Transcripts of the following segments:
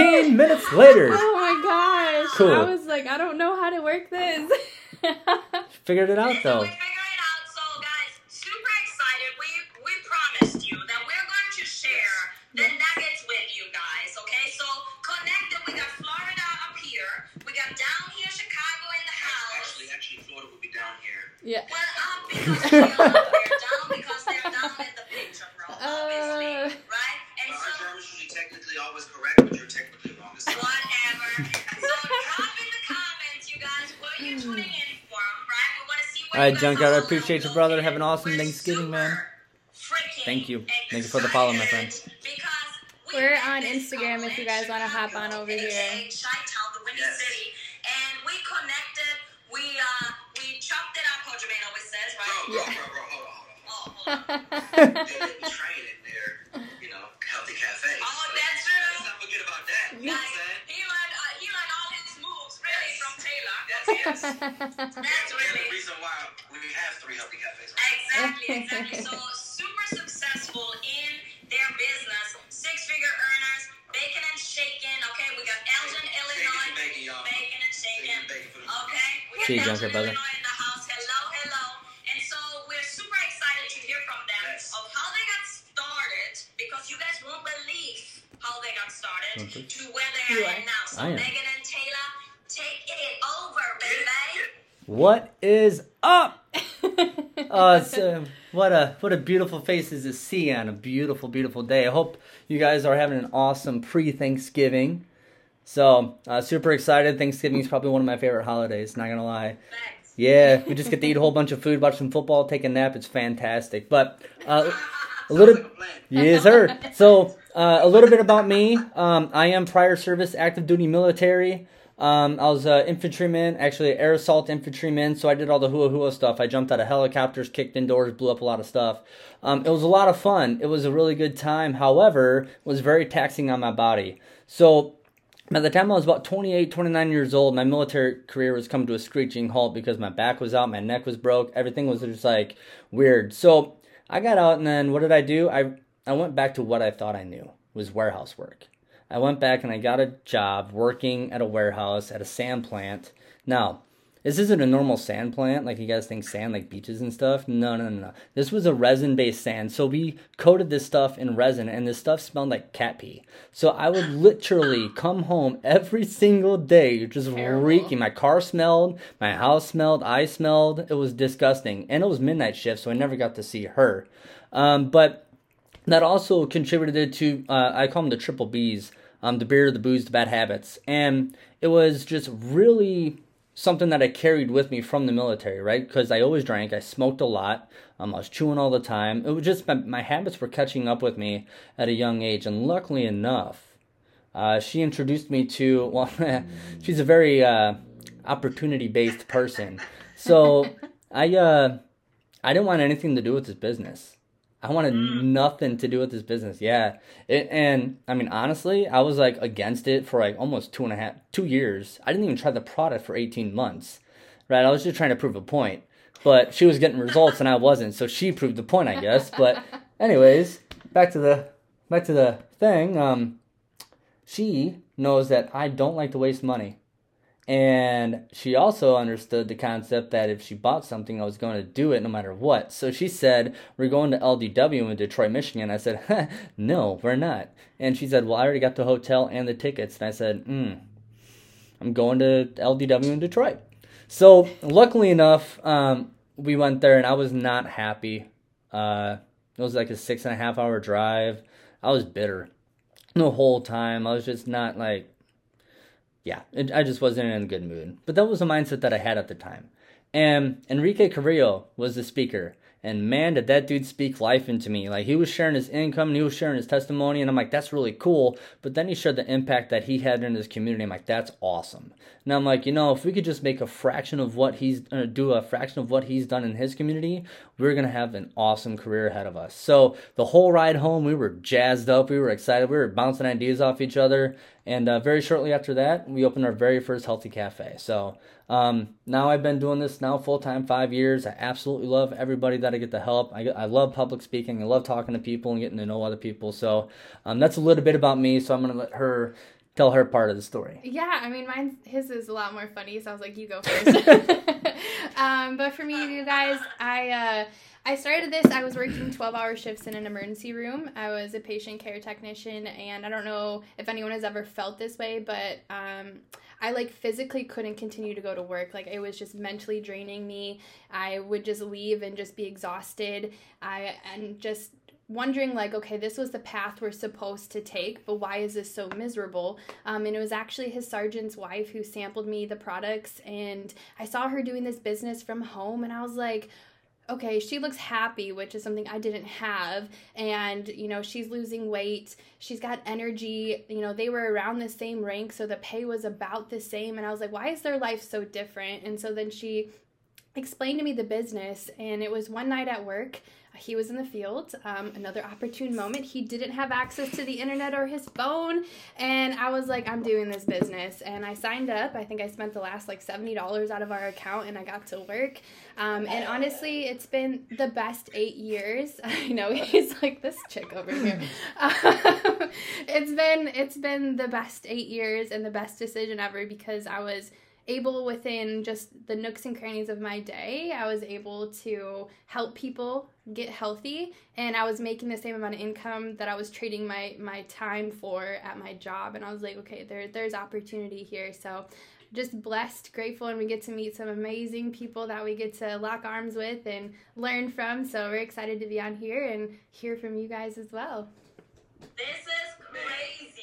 15 minutes later. Oh my gosh. Cool. I was like, I don't know how to work this. Figured it out So though. we figured it out. So guys, super excited. We we promised you that we're going to share the nuggets with you guys. Okay, so connected. We got Florida up here. We got down here Chicago in the house. Actually, actually, Florida would be down here. yeah. Well, up because they're up. We're down because right, you guys Junkyard, I appreciate you, brother. Have an awesome Thanksgiving, man. Thank you. Thank you for the follow, my friend. because we We're on Instagram if you guys wanna hop on over here. aka Chi-Town, the Windy Yes. And we connected. We uh we chopped it up. How Jermaine always says, right? bro, Yeah. bro, bro, hold on, hold on. Oh, hold on. They let me train in their, you know, healthy cafe. Oh, So that's true. Let's not forget about that. You know what I'm saying? He learned uh, he learned all his moves really Yes. from Taylor. Yes, yes. That's That's really the why we have three healthy cafes. Right? Exactly, exactly. So super successful in their business, six figure earners, bacon and shaken. Okay, we got Elgin, Illinois, Shaking and bacon, y'all. bacon and shaken. Shaking and bacon Okay, we got See you, Elgin, Junker, brother. Illinois in the house. Hello, hello. And so we're super excited to hear from them Yes. of how they got started because you guys won't believe how they got started Okay. to where they are are. at now. So Megan and Taylor, take it over, baby. What is up? Uh, it's, uh, what a what a beautiful faces to see on a beautiful beautiful day. I hope you guys are having an awesome pre Thanksgiving. So uh, super excited. Thanksgiving is probably one of my favorite holidays. Not gonna lie. Thanks. Yeah, we just get to eat a whole bunch of food, watch some football, take a nap. It's fantastic. But uh, a little, like a yes, sir. So uh, a little bit about me. Um, I am prior service active duty military. Um, I was an infantryman, actually air assault infantryman. So I did all the hua hua stuff. I jumped out of helicopters, kicked indoors, blew up a lot of stuff. Um, it was a lot of fun. It was a really good time. However, it was very taxing on my body. So by the time I was about 28, 29 years old, my military career was coming to a screeching halt because my back was out, my neck was broke, everything was just like weird. So I got out and then what did I do? I I went back to what I thought I knew was warehouse work. I went back and I got a job working at a warehouse at a sand plant. Now, this isn't a normal sand plant like you guys think sand like beaches and stuff. No, no, no, no. This was a resin based sand. So we coated this stuff in resin and this stuff smelled like cat pee. So I would literally come home every single day just Terrible. reeking. My car smelled, my house smelled, I smelled. It was disgusting. And it was midnight shift, so I never got to see her. Um, but that also contributed to uh, I call them the triple B's, um, the beer, the booze, the bad habits, and it was just really something that I carried with me from the military, right? Because I always drank, I smoked a lot, um, I was chewing all the time. It was just my, my habits were catching up with me at a young age, and luckily enough, uh, she introduced me to well, she's a very uh, opportunity based person, so I uh, I didn't want anything to do with this business. I wanted nothing to do with this business. Yeah, it, and I mean honestly, I was like against it for like almost two and a half, two years. I didn't even try the product for eighteen months. Right, I was just trying to prove a point. But she was getting results and I wasn't, so she proved the point, I guess. But anyways, back to the back to the thing. Um, she knows that I don't like to waste money. And she also understood the concept that if she bought something, I was going to do it no matter what. So she said, We're going to LDW in Detroit, Michigan. I said, No, we're not. And she said, Well, I already got the hotel and the tickets. And I said, Hmm, I'm going to LDW in Detroit. So luckily enough, um, we went there and I was not happy. Uh, it was like a six and a half hour drive. I was bitter the whole time. I was just not like, yeah, it, I just wasn't in a good mood. But that was the mindset that I had at the time. And Enrique Carrillo was the speaker. And man, did that dude speak life into me. Like, he was sharing his income and he was sharing his testimony. And I'm like, that's really cool. But then he shared the impact that he had in his community. I'm like, that's awesome. And I'm like, you know, if we could just make a fraction of what he's, uh, do a fraction of what he's done in his community, we're going to have an awesome career ahead of us. So the whole ride home, we were jazzed up. We were excited. We were bouncing ideas off each other. And uh, very shortly after that, we opened our very first healthy cafe. So um, now I've been doing this now full time five years. I absolutely love everybody that I get to help. I, I love public speaking. I love talking to people and getting to know other people. So um, that's a little bit about me. So I'm going to let her tell her part of the story. Yeah, I mean, mine his is a lot more funny. So I was like, you go first. um, but for me, you guys, I uh, I started this. I was working twelve hour shifts in an emergency room. I was a patient care technician, and I don't know if anyone has ever felt this way, but um, I like physically couldn't continue to go to work. Like it was just mentally draining me. I would just leave and just be exhausted. I and just wondering like okay this was the path we're supposed to take but why is this so miserable um, and it was actually his sergeant's wife who sampled me the products and i saw her doing this business from home and i was like okay, she looks happy, which is something I didn't have. And, you know, she's losing weight. She's got energy. You know, they were around the same rank, so the pay was about the same. And I was like, why is their life so different? And so then she explained to me the business. And it was one night at work he was in the field. Um, another opportune moment. He didn't have access to the internet or his phone. And I was like, I'm doing this business. And I signed up. I think I spent the last like $70 out of our account and I got to work. Um, and honestly, it's been the best eight years. I know he's like this chick over here. Um, it's been it's been the best eight years and the best decision ever because I was able within just the nooks and crannies of my day, I was able to help people get healthy and I was making the same amount of income that I was trading my my time for at my job and I was like, okay, there there's opportunity here. So just blessed, grateful, and we get to meet some amazing people that we get to lock arms with and learn from. So we're excited to be on here and hear from you guys as well. This is crazy.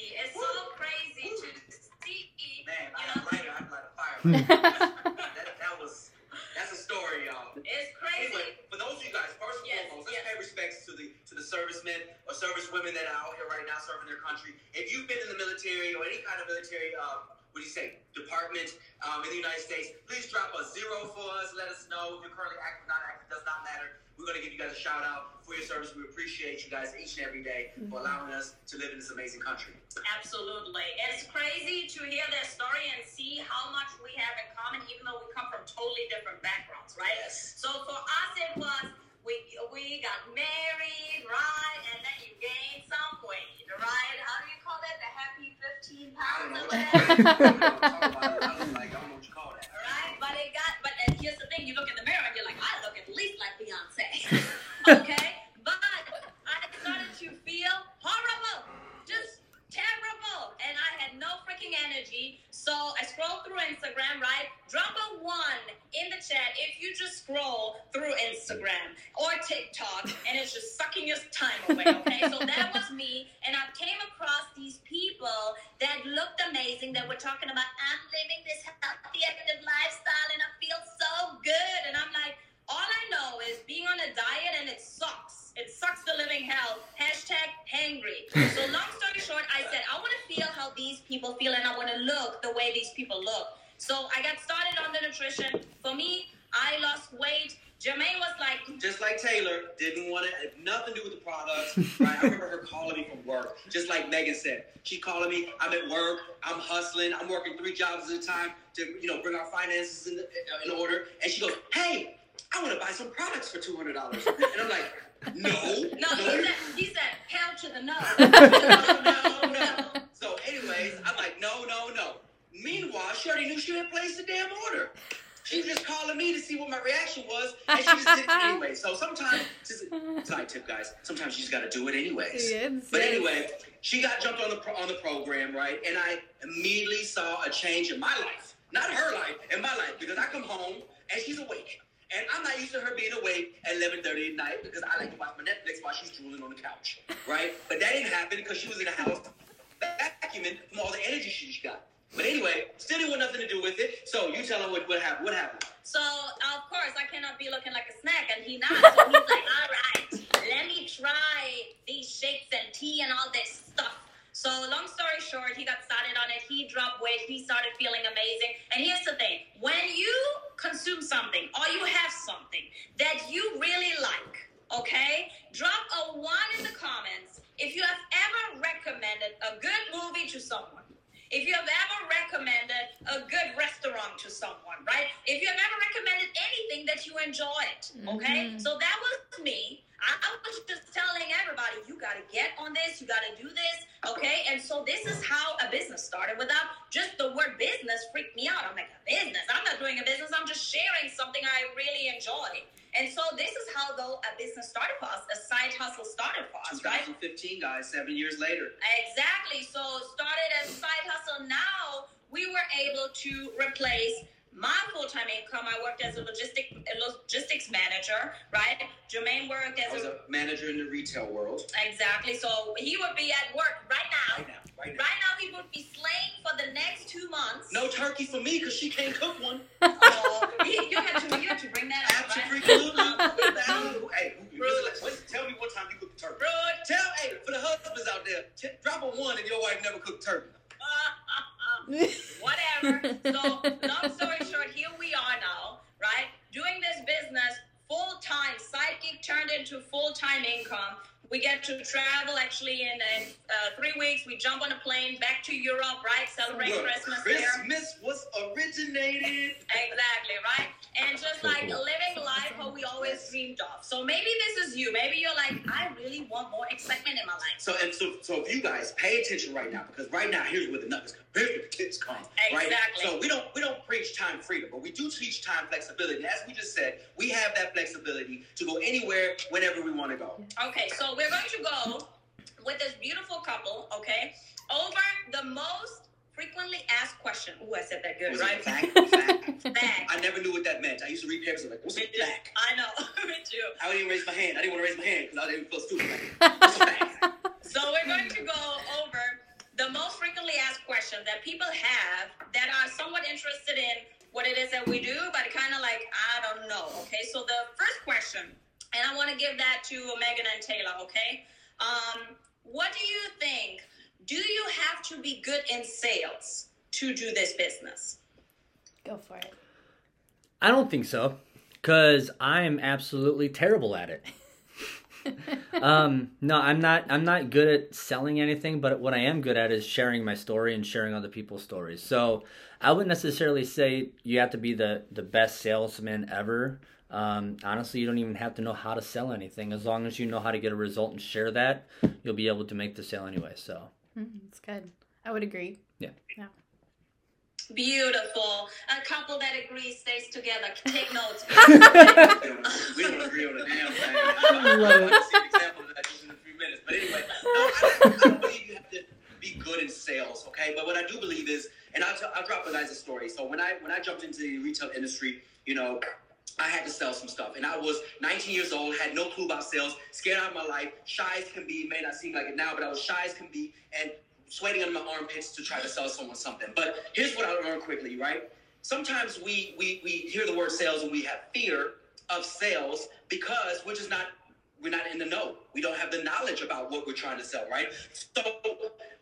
that, that was that's a story, y'all. it's crazy. Anyway, for those of you guys, first and Yes, foremost, let's yes. pay respects to the to the servicemen or service women that are out here right now serving their country. If you've been in the military or any kind of military, uh, what do you say, department um, in the United States, please drop a zero for us. Let us know if you're currently active, not active, does not matter. We're gonna give you guys a shout out for your service. We appreciate you guys each and every day for mm-hmm. allowing us to live in this amazing country. Absolutely. It's crazy to hear their story and see how much we have in common, even though we come from totally different backgrounds, right? Yes. So for us, it was we we got married, right? And then you gained some weight, right? How do you call that? The happy 15 pounds know. or whatever. I'm talking about. I was like, I don't know what you call that. Right? But it got, but and here's the thing: you look in the mirror and you're like, I look at least like Beyonce. okay? But I started to feel horrible, just terrible, and I had no freaking energy. So I scrolled through Instagram, right? Drop a one in the chat if you just scroll through Instagram or TikTok, and it's just sucking your time away. Okay? so that was me, and I came across these people that looked amazing that were talking about I'm living this healthy, active lifestyle and I feel so good. And I'm like, all I know is being on a diet and it sucks. It sucks the living hell. Hashtag hangry. So long story short, I said I want to feel how these people feel and I want to look the way these people look. So I got started on the nutrition. For me, I lost weight. Jermaine was like, just like Taylor, didn't want it, nothing to do with the products. Right? I remember her calling me from work, just like Megan said. She calling me. I'm at work. I'm hustling. I'm working three jobs at a time to, you know, bring our finances in, in order. And she goes, "Hey, I want to buy some products for two hundred dollars." And I'm like, "No, no, he said, he said, hell to the no. no, no, no." Anyways, I'm like, "No, no, no." Meanwhile, she already knew she had placed the damn order. She was just calling me to see what my reaction was, and she just did it anyway. So sometimes, just side tip, guys. Sometimes you just got to do it anyways. Yes, But yes. anyway, she got jumped on the pro- on the program, right? And I immediately saw a change in my life, not her life, in my life, because I come home and she's awake. And I'm not used to her being awake at 11:30 at night because I like to watch my Netflix while she's drooling on the couch, right? But that didn't happen because she was in the house from all the energy she got. But anyway, still didn't want nothing to do with it. So you tell them what, what happened. What happened? So of course I cannot be looking like a snack, and he not. So he's like, all right, let me try these shakes and tea and all this stuff. So long story short, he got started on it. He dropped weight. He started feeling amazing. And here's the thing: when you consume something or you have something that you really like, okay, drop a one in the comments if you have ever recommended a good movie to someone. If you have ever recommended a good restaurant to someone, right? If you have ever recommended anything that you enjoyed, mm-hmm. okay? So that was me. I, I was just telling everybody, you got to get on this, you got to do this, okay? And so this is how a business started. Without just the word business freaked me out. I'm like, a business? I'm not doing a business. I'm just sharing something I really enjoy. And so this is how though a business started for us, a side hustle started for us, right? 2015, guys, seven years later. Exactly. So started as side hustle. Now we were able to replace my full-time income. I worked as a logistic logistics manager, right? Jermaine worked as a a manager in the retail world. exactly. So he would be at work right now. Right now, right now. Right now, he would be slaying for the next two months. No turkey for me because she can't cook one. Oh, you, had to you have to bring that up, right? Absolutely. hey, who- wait, tell me what time you cook the turkey. Bro, Tell, hey, for the husbands out there, t- drop a one and your wife never cooked turkey. Whatever. So, long story short, here we are now, right? Doing this business full time. Sidekick turned into full time income. We get to travel actually in, in uh, three weeks. We jump on a plane back to Europe, right? Celebrate Look, Christmas there. Christmas was originated. Exactly, right? And just like living life what we always dreamed of. So maybe this is you. Maybe you're like, I really want more excitement in my life. So, and so, so if you guys pay attention right now, because right now here's where the nuggets come. Here's where the tips come. Right? Exactly. So we don't we don't preach time freedom, but we do teach time flexibility. And as we just said, we have that flexibility to go anywhere, whenever we want to go. Okay, so we're going to go with this beautiful couple, okay, over the most frequently asked question. Ooh, I said that good, Was right? it fact? fact? Back. I never knew what that meant. I used to read papers and like, what's a fact? I know, me too. I didn't even raise my hand. I didn't want to raise my hand because I didn't feel stupid. Like, what's a fact? So we're going to go over the most frequently asked questions that people have that are somewhat interested in what it is that we do, but kind of like, I don't know. Okay, so the first question, and I want to give that to Megan and Taylor, okay? Um, what do you think? Do you have to be good in sales to do this business? Go for it. I don't think so, because I'm absolutely terrible at it. um, no, I'm not. I'm not good at selling anything, but what I am good at is sharing my story and sharing other people's stories. So I wouldn't necessarily say you have to be the the best salesman ever. Um, honestly, you don't even have to know how to sell anything. As long as you know how to get a result and share that, you'll be able to make the sale anyway. So It's good. I would agree. yeah. Yeah. Beautiful. A couple that agrees stays together. Take notes. we, don't, agree on a damn thing. I'll Love it. see an example of that just in a few minutes. But anyway, no, I, don't, I don't believe you have to be good in sales, okay? But what I do believe is, and I'll, tell, I'll drop a story. So when I when I jumped into the retail industry, you know, I had to sell some stuff. And I was 19 years old, had no clue about sales, scared out of my life, shy as can be. May not seem like it now, but I was shy as can be, and sweating under my armpits to try to sell someone something. But here's what I learned quickly, right? Sometimes we we we hear the word sales and we have fear of sales because we're just not we're not in the know. We don't have the knowledge about what we're trying to sell, right? So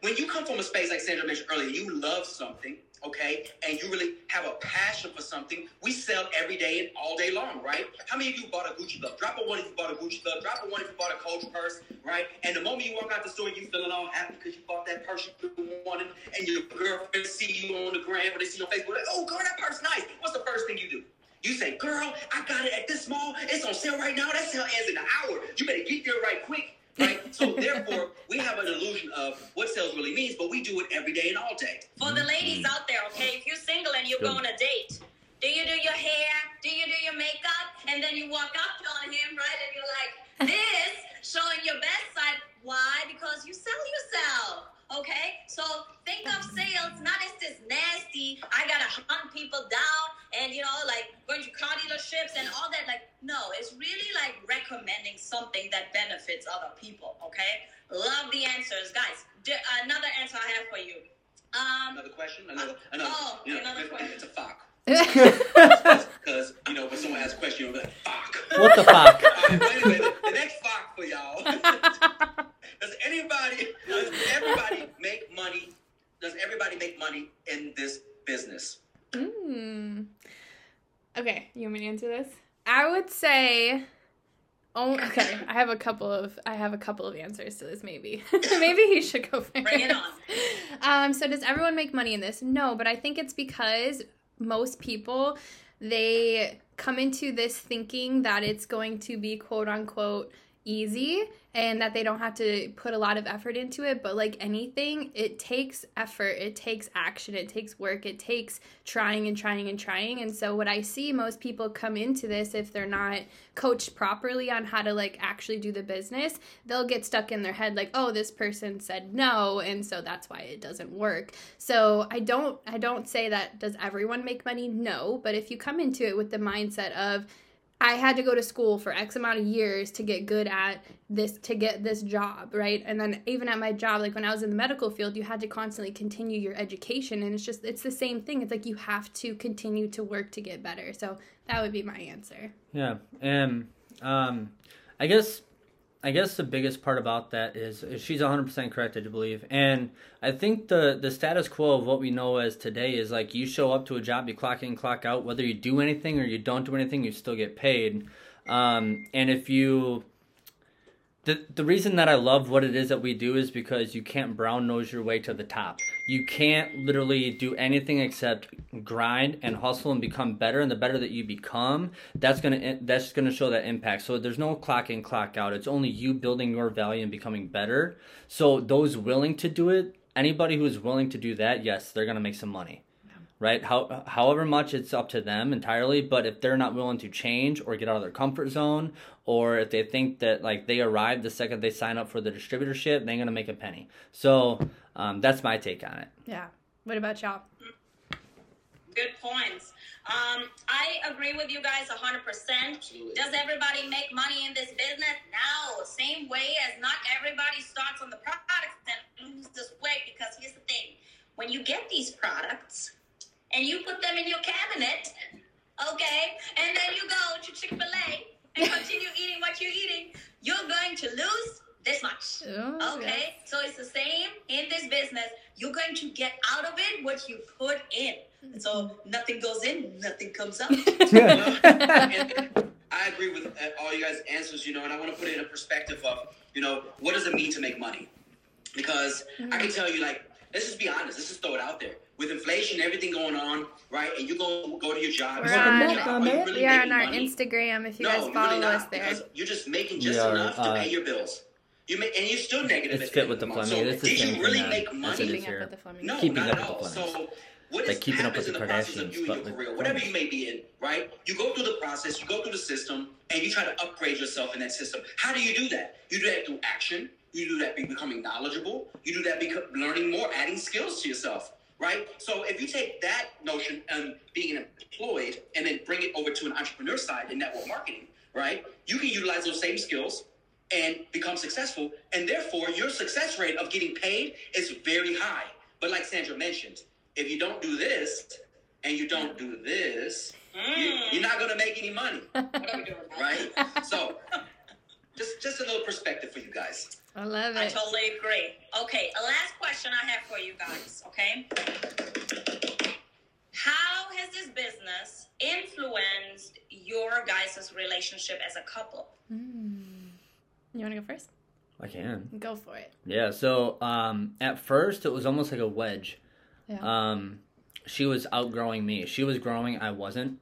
when you come from a space like Sandra mentioned earlier, you love something, okay, and you really have a passion for something. We sell every day and all day long, right? How many of you bought a Gucci glove? Drop a one if you bought a Gucci glove. Drop a one if you bought a Coach purse, right? And the moment you walk out the store, you feeling all happy because you bought that purse you wanted, and your girlfriend see you on the gram or they see your Facebook, like, oh, girl, that purse nice. What's the first thing you do? You say, girl, I got it at this mall. It's on sale right now. That sale ends in an hour. You better get there right quick. Right? So therefore, we have an illusion of what sales really means, but we do it every day and all day. For the ladies mm-hmm. out there, okay, if you're single and you go on a date, do you do your hair? Do you do your makeup? And then you walk up on him, right? And you're like, this, showing your best side. Why? Because you sell yourself. Okay? So think of sales not as this nasty, I gotta hunt people down and you know, like going to car dealerships and all that. Like, no, it's really like recommending something that benefits other people. Okay? Love the answers. Guys, d- another answer I have for you. Um, Another question? Another, another, Oh, you know, another it's, question. it's a fuck. Because, you know, when someone asks a question, you're like, fuck. What the fuck? All right, well, anyway, the, the next fuck for y'all. does anybody, does everybody make money? Does everybody make money in this business? Mm. Okay, you want me to answer this? I would say. Oh, okay. I have a couple of I have a couple of answers to this. Maybe, maybe he should go first. Bring it on. Um, so does everyone make money in this? No, but I think it's because most people they come into this thinking that it's going to be quote unquote easy and that they don't have to put a lot of effort into it but like anything it takes effort it takes action it takes work it takes trying and trying and trying. And so what i see most people come into this if they're not coached properly on how to like actually do the business they'll get stuck in their head like oh this person said no and so that's why it doesn't work. So i don't i don't say that does everyone make money? No but if you come into it with the mindset of I had to go to school for X amount of years to get good at this, to get this job, right? And then even at my job, like when I was in the medical field, you had to constantly continue your education. And it's just, it's the same thing. It's like you have to continue to work to get better. So that would be my answer. Yeah. And um, I guess I guess the biggest part about that is, she's 100% correct, I believe. And I think the, the status quo of what we know as today is like you show up to a job, you clock in, clock out, whether you do anything or you don't do anything, you still get paid. Um, and if you the the reason that I love what it is that we do is because you can't brown nose your way to the top. You can't literally do anything except grind and hustle and become better. And the better that you become, that's gonna that's gonna show that impact. So there's no clock in, clock out. It's only you building your value and becoming better. So those willing to do it, anybody who's willing to do that, yes, they're gonna make some money right? How, however much it's up to them entirely, but if they're not willing to change or get out of their comfort zone, or if they think that like they arrive the second they sign up for the distributorship, they ain't gonna make a penny. So um, that's my take on it. Yeah. What about y'all? Good points. Um, I agree with you guys 100%. Does everybody make money in this business? No. Same way as not everybody starts on the product and loses this weight because here's the thing. When you get these products, and you put them in your cabinet, okay, and then you go to Chick fil A and continue eating what you're eating, you're going to lose this much. Oh, okay? So it's the same in this business. You're going to get out of it what you put in. So nothing goes in, nothing comes out. I agree with uh, all you guys' answers, you know, and I want to put it in a perspective of, you know, what does it mean to make money? Because I can tell you, like, let's just be honest, let's just throw it out there with inflation, everything going on, right? And you go go to your job. We're on, job, really we are on our money? Instagram if you no, guys follow really us there. You're just making just are, enough to uh, pay your bills. You make, and you're still negative. It's fit with the Fleming. So it's the did you really thing, make money? Keeping up with the Fleming. No, keeping not up at all. with the So what like keeping up with the in Kardashians, you but your career, whatever you may be in, right? You go through the process, you go through the system, and you try to upgrade yourself in that system. How do you do that? You do that through action. You do that by becoming knowledgeable. You do that by learning more, adding skills to yourself right? So if you take that notion and being employed and then bring it over to an entrepreneur side in network marketing, right? You can utilize those same skills and become successful. And therefore, your success rate of getting paid is very high. But like Sandra mentioned, if you don't do this and you don't do this, mm. you, are not going to make any money. right? So just, just a little perspective for you guys. I love it. I totally agree. Okay, a last question I have for you guys, okay? How has this business influenced your guys' relationship as a couple? Mm. You want to go first? I can. Go for it. Yeah, so um, at first it was almost like a wedge. Yeah. Um, she was outgrowing me. She was growing, I wasn't.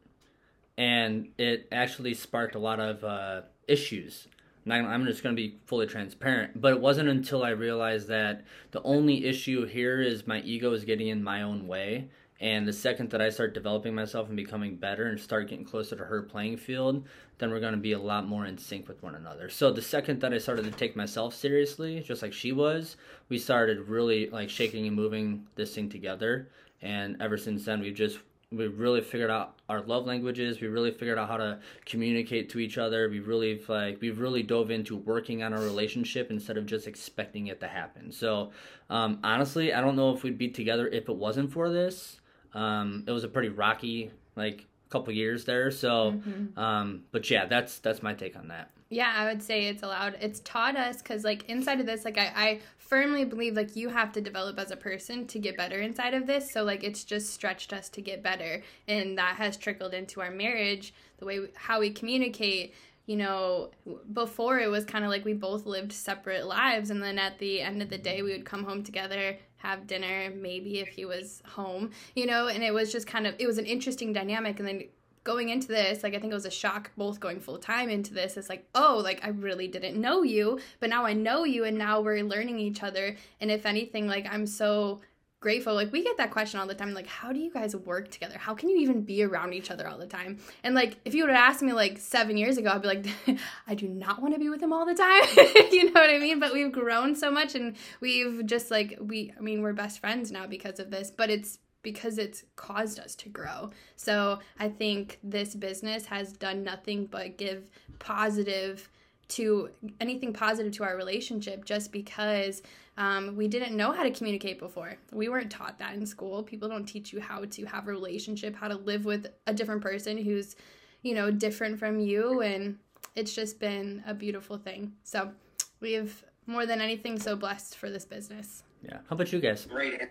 And it actually sparked a lot of uh, issues I'm just going to be fully transparent. But it wasn't until I realized that the only issue here is my ego is getting in my own way. And the second that I start developing myself and becoming better and start getting closer to her playing field, then we're going to be a lot more in sync with one another. So the second that I started to take myself seriously, just like she was, we started really like shaking and moving this thing together. And ever since then, we've just we really figured out our love languages. We really figured out how to communicate to each other. We really like we really dove into working on our relationship instead of just expecting it to happen. So um, honestly i don't know if we'd be together if it wasn't for this. Um, it was a pretty rocky like couple years there. So mm-hmm. um, but yeah that's that's my take on that yeah i would say it's allowed. It's taught us because like inside of this like I, I firmly believe like you have to develop as a person to get better inside of this. So like it's just stretched us to get better. And that has trickled into our marriage the way we, how we communicate you know before it was kind of like we both lived separate lives. And then at the end of the day we would come home together have dinner maybe if he was home you know? And it was just kind of it was an interesting dynamic. And then going into this, like I think it was a shock both going full time into this. It's like, oh, like I really didn't know you, but now I know you and now we're learning each other. And if anything, like I'm so grateful. Like we get that question all the time, like, how do you guys work together? How can you even be around each other all the time? And like if you would have asked me like seven years ago, I'd be like, I do not want to be with him all the time. you know what I mean? But we've grown so much and we've just like we I mean, we're best friends now because of this, but it's because it's caused us to grow. So I think this business has done nothing but give positive to anything positive to our relationship just because um, we didn't know how to communicate before. We weren't taught that in school. People don't teach you how to have a relationship, how to live with a different person who's, you know, different from you. And it's just been a beautiful thing. So we've more than anything so blessed for this business. Yeah. How about you guys? Great.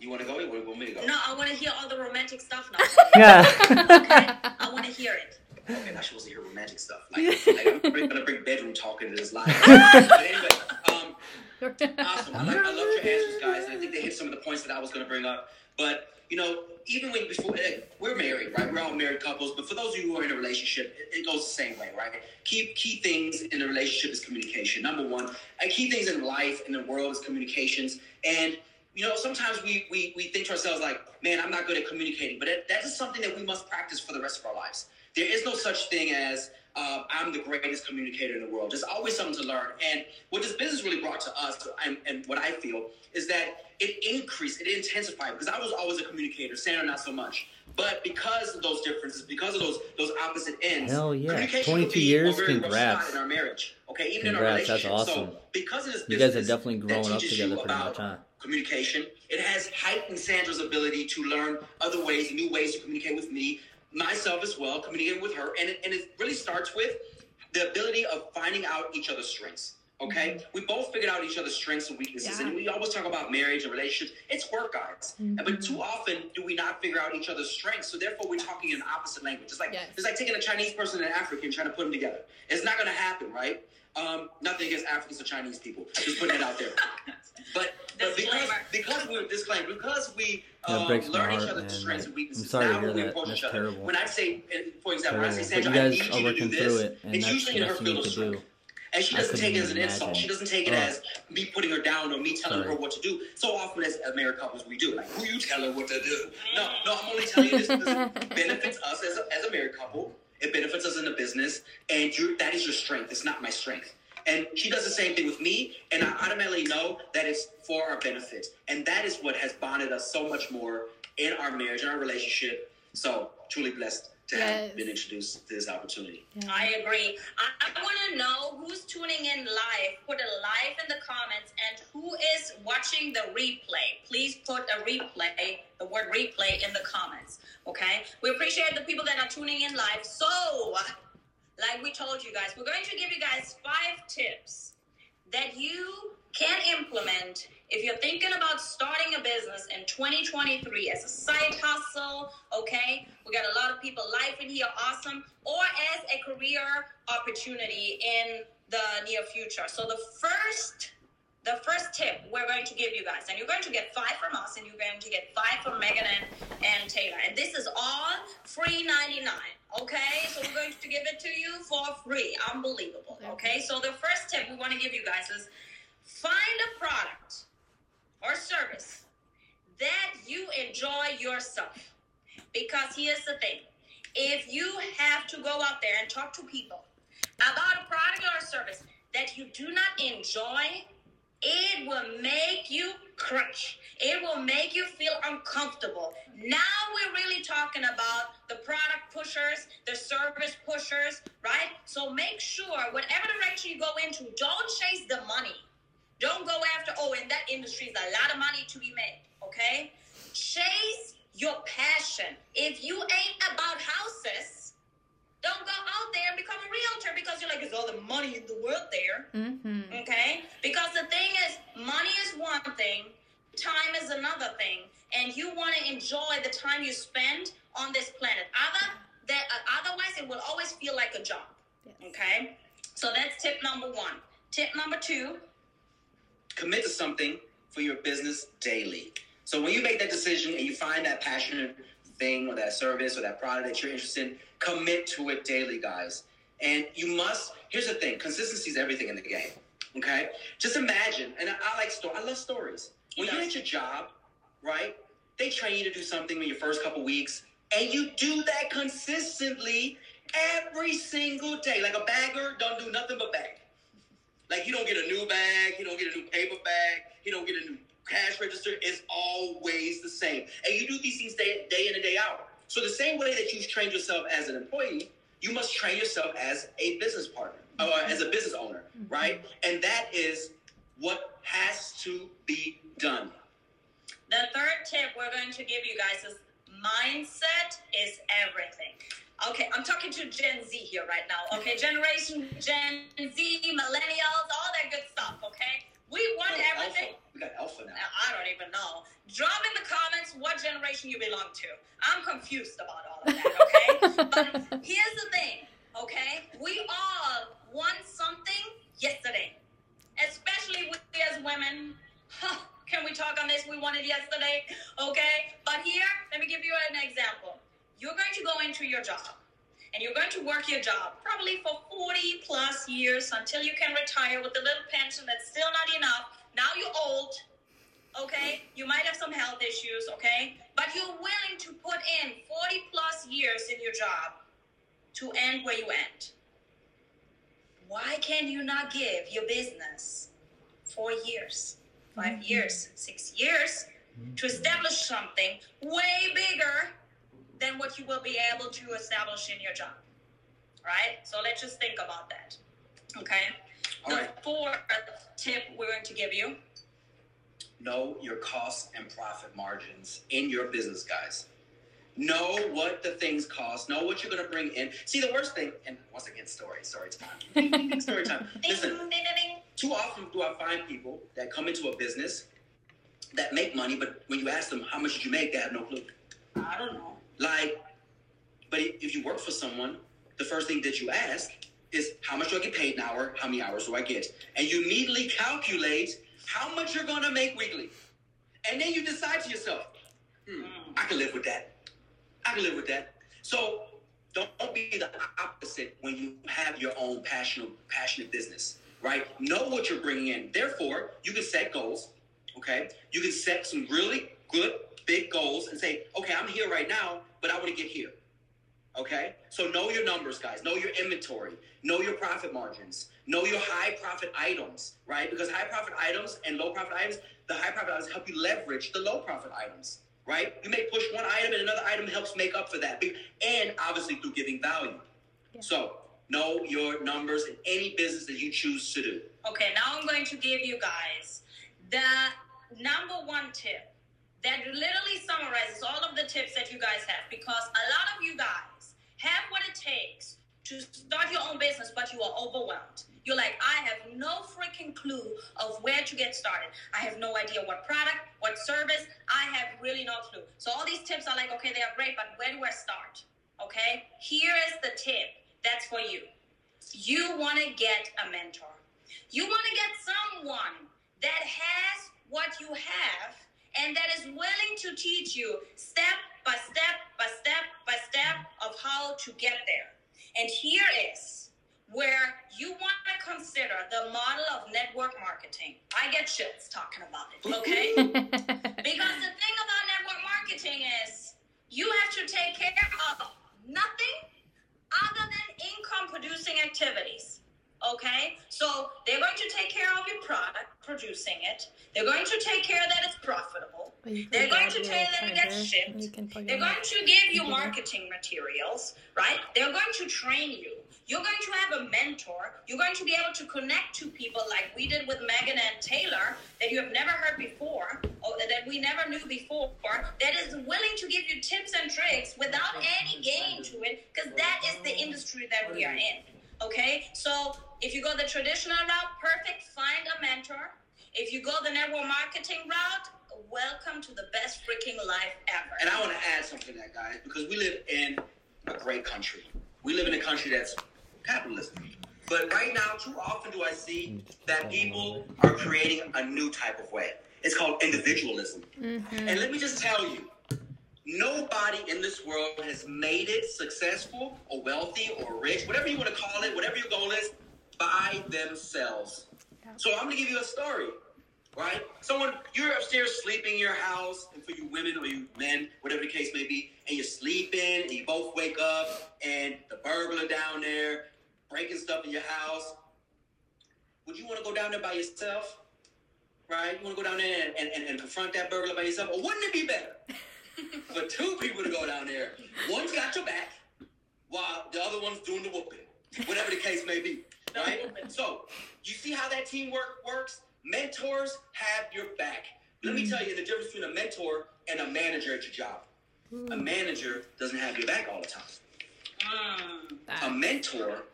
Answer. You, you want to go? Or you want me to go? No, I want to hear all the romantic stuff now. Yeah. Okay? I want to hear it. Okay, not supposed to hear romantic stuff. Like, like I'm really gonna bring bedroom talk into this live. but anyway, um, awesome. I, like, I love your answers, guys. I think they hit some of the points that I was gonna bring up. But you know, even when before eh, we're married, right? We're all married couples. But for those of you who are in a relationship, it, it goes the same way, right? Key key things in a relationship is communication. Number one, and key things in life in the world is communications. And you know, sometimes we, we, we think to ourselves like, man, I'm not good at communicating, but that, that is something that we must practice for the rest of our lives. There is no such thing as uh, I'm the greatest communicator in the world. There's always something to learn. And what this business really brought to us, and, and what I feel, is that it increased, it intensified. Because I was always a communicator, Sandra not so much. But because of those differences, because of those those opposite ends, Hell yeah. communication 22 could be years, a very rough congrats. in our marriage. Okay, even Congrats, in our that's relationship. awesome. So because of this You guys have definitely grown up together about much, huh? Communication. It has heightened Sandra's ability to learn other ways, new ways to communicate with me, myself as well, communicating with her. And it, and it really starts with the ability of finding out each other's strengths. Okay, mm-hmm. we both figured out each other's strengths and weaknesses, Yeah. and we always talk about marriage and relationships. It's work, guys. Mm-hmm. But too often do we not figure out each other's strengths, so therefore we're talking in opposite language. It's like Yes. it's like taking a Chinese person and an African trying to put them together. It's not going to happen, right? Um, nothing against Africans or Chinese people. Just putting it out there. But, but because Disclaimer. because we disclaimer because we um, learn heart, each other's man. strengths and weaknesses. I'm sorry to now hear when we that. That's each other, terrible. when I say, for example, when I say Terrible. Sandra, I guys need you to do this, through it, and it's usually the in her best field of could strength. do. And she I doesn't take it as an even insult. She doesn't take it Oh. as me putting her down or me telling Sorry. her what to do. So often as married couples we do. Like, who you tell her what to do? No, no, I'm only telling you this because it benefits us as a, as a married couple. It benefits us in the business, and that is your strength. It's not my strength. And she does the same thing with me, and I automatically know that it's for our benefit. And that is what has bonded us so much more in our marriage, in our relationship. So truly blessed to Yes. have been introduced to this opportunity. I agree. I, I want to know who's tuning in live. Put a live in the comments, and who is watching the replay. Please put a replay, the word replay, in the comments. Okay. We appreciate the people that are tuning in live. So, like we told you guys, we're going to give you guys five tips that you can implement if you're thinking about starting a business in 2023 as a side hustle, okay? We got a lot of people live in here, awesome, or as a career opportunity in the near future. So the first the first tip we're going to give you guys, and you're going to get five from us, and you're going to get five from Megan and, and Taylor. And this is all free 99. Okay, so we're going to give it to you for free. Unbelievable. Okay, so the first tip we want to give you guys is find a product or service that you enjoy yourself. Because here's the thing if you have to go out there and talk to people about a product or a service that you do not enjoy, it will make you crunch. It will make you feel uncomfortable. Now we're really talking about the product pushers, the service pushers, right? So make sure, whatever direction you go into, don't chase the money. Don't go after, oh, in that industry is a lot of money to be made, okay? Chase your passion. If you ain't about houses, don't go out there and become a realtor because you're like, there's all the money in the world there. Mm-hmm. Okay? Because the thing is, money is one thing, time is another thing, and you want to enjoy the time you spend on this planet. Other that uh, otherwise, it will always feel like a job. Okay? So that's tip number one. Tip number two. Commit to something for your business daily. So when you make that decision and you find that passionate thing or that service or that product that you're interested in, commit to it daily, guys. And you must. Here's the thing: consistency is everything in the game. Okay, just imagine. And I, I like story. I love stories. When you're at your job, right? They train you to do something in your first couple weeks, and you do that consistently every single day. Like a bagger don't do nothing but bag. Like you don't get a new bag, you don't get a new paper bag, you don't get a new cash register. It's always the same, and you do these things day, day in and day out. So the same way that you've trained yourself as an employee, you must train yourself as a business partner uh, or as a business owner, mm-hmm. right? And that is what has to be done. The third tip we're going to give you guys is mindset is everything. Okay, I'm talking to Gen Z here right now. Okay, Generation Gen Z, millennials, all that good stuff. Okay, we want everything. Alpha. We got alpha now. I don't even know. Drop in the comments what generation you belong to. I'm confused about all of that, okay? but here's the thing, okay? We all want something yesterday, especially we as women. Huh, can we talk on this? We wanted yesterday, okay? But here, let me give you an example. You're going to go into your job. And you're going to work your job probably for 40 plus years until you can retire with a little pension that's still not enough. Now you're old, okay? You might have some health issues, okay? But you're willing to put in 40 plus years in your job to end where you end. Why can you not give your business four years, 5 mm-hmm. years, six years to establish something way bigger than what you will be able to establish in your job? Right? So let's just think about that. Okay? All the right. fourth tip we're going to give you Know your costs and profit margins in your business, guys. Know what the things cost. Know what you're going to bring in. See, the worst thing, and once again, story, story time. story time. Ding, Listen, ding, ding, ding. too often do I find people that come into a business that make money, but when you ask them how much did you make, they have no clue. I don't know. Like, but if you work for someone, the first thing that you ask is how much do I get paid an hour? How many hours do I get? And you immediately calculate how much you're going to make weekly. And then you decide to yourself, hmm, I can live with that. I can live with that. So don't be the opposite when you have your own passionate, passionate business, right? Know what you're bringing in. Therefore, you can set goals, okay? You can set some really good, big goals and say, okay, I'm here right now, but I want to get here. Okay? So know your numbers, guys. Know your inventory. Know your profit margins. Know your high profit items, right? Because high profit items and low profit items, the high profit items help you leverage the low profit items, right? You may push one item and another item helps make up for that. And obviously through giving value. Yeah. So know your numbers in any business that you choose to do. Okay, now I'm going to give you guys the number one tip that literally summarizes all of the tips that you guys have because a lot of you guys have what it takes to start your own business, but you are overwhelmed. You're like, I have no freaking clue of where to get started. I have no idea what product, what service. I have really no clue. So all these tips are like, okay, they are great, but where do I start? Okay, here is the tip that's for you. You want to get a mentor. You want to get someone that has what you have and that is willing to teach you step by step by step by step of how to get there. And here is where you want to consider the model of network marketing. I get shits talking about it, okay? because the thing about network marketing is you have to take care of nothing other than income producing activities. Okay? So they're going to take care of your product, producing it. They're going to take care that it's profitable. But you can They're going to you that it gets shipped. and You can plug it They're going to give you marketing materials, right? They're going to train you. You're going to have a mentor. You're going to be able to connect to people like we did with Megan and Taylor that you have never heard before, or that we never knew before, that is willing to give you tips and tricks without any gain to it, because that is the industry that we are in. Okay? So if you go the traditional route, perfect, find a mentor. If you go the network marketing route, welcome to the best freaking life ever. And I want to add something to that, guys, because we live in a great country. We live in a country that's capitalism. But right now, too often do I see that people are creating a new type of way. It's called individualism. Mhm. And let me just tell you, Nobody in this world has made it successful or wealthy or rich, whatever you want to call it, whatever your goal is, by themselves. So I'm gonna give you a story, right? Someone you're upstairs sleeping in your house, and for you women or you men, whatever the case may be, and you're sleeping, and you both wake up, and the burglar down there breaking stuff in your house. Would you want to go down there by yourself? Right? You want to go down there and, and, and confront that burglar by yourself? Or wouldn't it be better for two people to go down there? One's got your back, while the other one's doing the whooping. Whatever the case may be. Right? So, you see how that teamwork works? Mentors have your back. Let me tell you the difference between a mentor and a manager at your job. A manager doesn't have your back all the time. Mm. A mentor,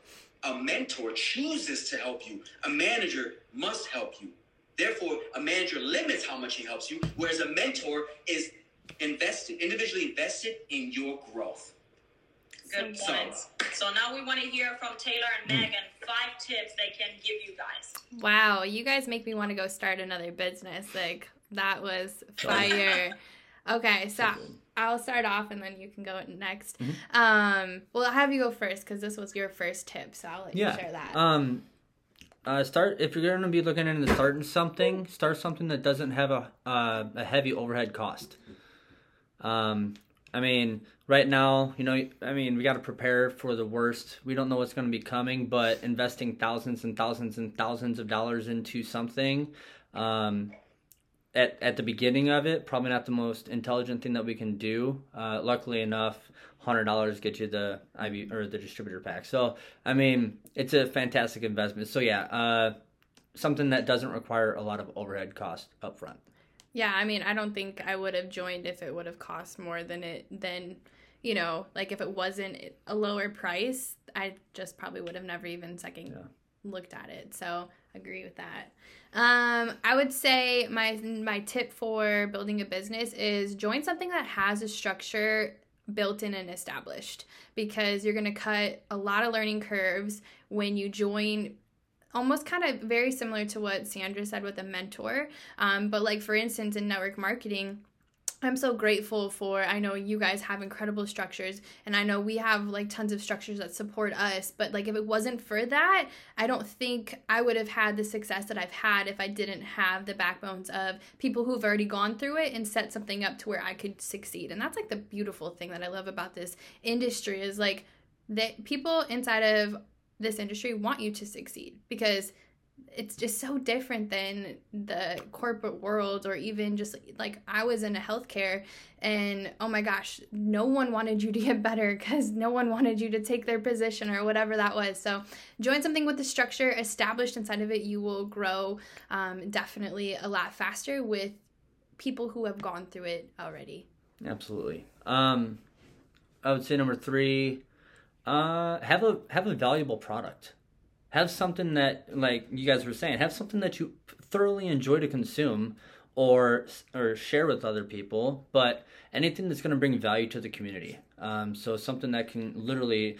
a mentor chooses to help you. A manager must help you. Therefore, a manager limits how much he helps you, whereas a mentor is invested, individually invested in your growth. Good So- points. So now we want to hear from Taylor and Hmm. Megan five tips they can give you guys. Wow, you guys make me want to go start another business. Like that was fire. Okay, so I'll start off and then you can go next. Mm-hmm. Um, well, I'll have you go first because this was your first tip, so I'll let Yeah. you share that. Um, uh, start if you're gonna be looking into starting something, start something that doesn't have a uh, a heavy overhead cost. Um, I mean, right now, you know, I mean, we got to prepare for the worst. We don't know what's going to be coming, but investing thousands and thousands and thousands of dollars into something, um, at at the beginning of it, probably not the most intelligent thing that we can do. Uh, luckily enough, hundred dollars get you the IB or the distributor pack. So I mean, it's a fantastic investment. So yeah, uh, something that doesn't require a lot of overhead cost up front. Yeah, I mean, I don't think I would have joined if it would have cost more than it than, you know, like if it wasn't a lower price, I just probably would have never even second Yeah. looked at it. So, agree with that. Um, I would say my my tip for building a business is join something that has a structure built in and established because you're going to cut a lot of learning curves when you join almost kind of very similar to what Sandra said with a mentor. Um, but like for instance, in network marketing, I'm so grateful for I know you guys have incredible structures and I know we have like tons of structures that support us but like if it wasn't for that I don't think I would have had the success that I've had if I didn't have the backbones of people who've already gone through it and set something up to where I could succeed and that's like the beautiful thing that I love about this industry is like that people inside of this industry want you to succeed because it's just so different than the corporate world or even just like I was in a healthcare and oh my gosh, no one wanted you to get better because no one wanted you to take their position or whatever that was. So join something with the structure established inside of it, you will grow um, definitely a lot faster with people who have gone through it already. Absolutely. Um, I would say number three, uh, have a have a valuable product. Have something that, like you guys were saying, have something that you thoroughly enjoy to consume, or or share with other people. But anything that's going to bring value to the community. Um, so something that can literally.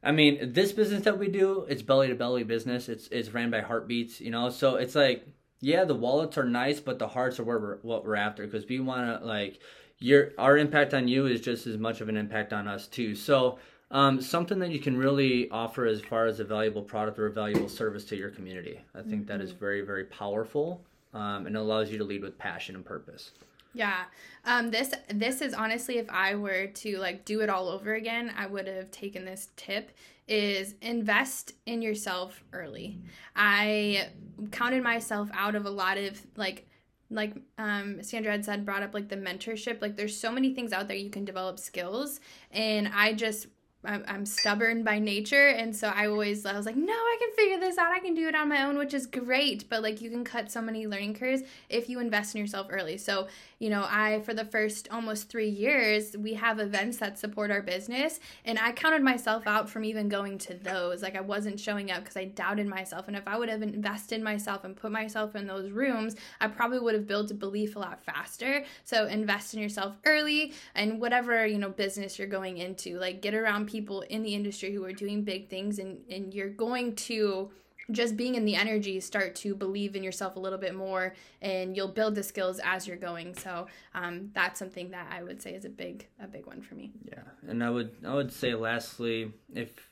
I mean, this business that we do, it's belly to belly business. It's it's ran by heartbeats, you know. So it's like, yeah, the wallets are nice, but the hearts are where we're, what we're after because we want to like your our impact on you is just as much of an impact on us too. So um, something that you can really offer as far as a valuable product or a valuable service to your community. I think that is very very powerful um, and allows you to lead with passion and purpose. Yeah. Um this this is honestly if I were to like do it all over again, I would have taken this tip is invest in yourself early. I counted myself out of a lot of like like um, Sandra had said, brought up like the mentorship. Like, there's so many things out there you can develop skills, and I just I'm, I'm stubborn by nature, and so I always I was like, no, I can figure this out. I can do it on my own, which is great. But like, you can cut so many learning curves if you invest in yourself early. So you know, I for the first almost three years, we have events that support our business, and I counted myself out from even going to those. Like, I wasn't showing up because I doubted myself, and if I would have invested in myself and put myself in those rooms, I probably would have built a belief a lot faster. So invest in yourself early, and whatever you know business you're going into, like get around people in the industry who are doing big things, and and you're going to just being in the energy start to believe in yourself a little bit more and you'll build the skills as you're going so um, that's something that i would say is a big a big one for me Yeah, and I would I would say lastly, if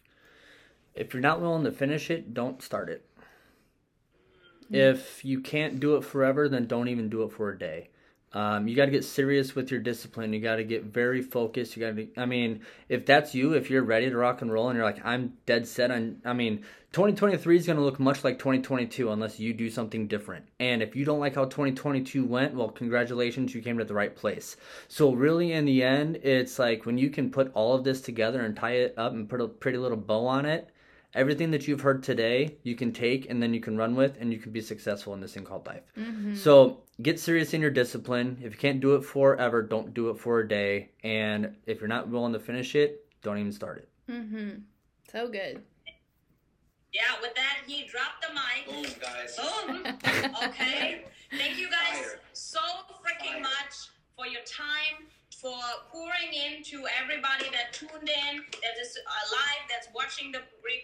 if you're not willing to finish it, don't start it. If you can't do it forever, then don't even do it for a day. Um, you got to get serious with your discipline. You got to get very focused. You got to. I mean, if that's you, if you're ready to rock and roll, and you're like, I'm dead set on. I mean, 2023 is going to look much like 2022 unless you do something different. And if you don't like how 2022 went, well, congratulations, you came to the right place. So really, in the end, it's like when you can put all of this together and tie it up and put a pretty little bow on it. Everything that you've heard today, you can take and then you can run with, and you can be successful in this thing called life. So get serious in your discipline. If you can't do it forever, don't do it for a day. And if you're not willing to finish it, don't even start it. mm-hmm so good Yeah, with that, he dropped the mic. Boom, guys. Boom. Okay. Thank you guys Fire. so freaking Fire. much for your time, for pouring into everybody that tuned in, that is alive, that's watching the replay.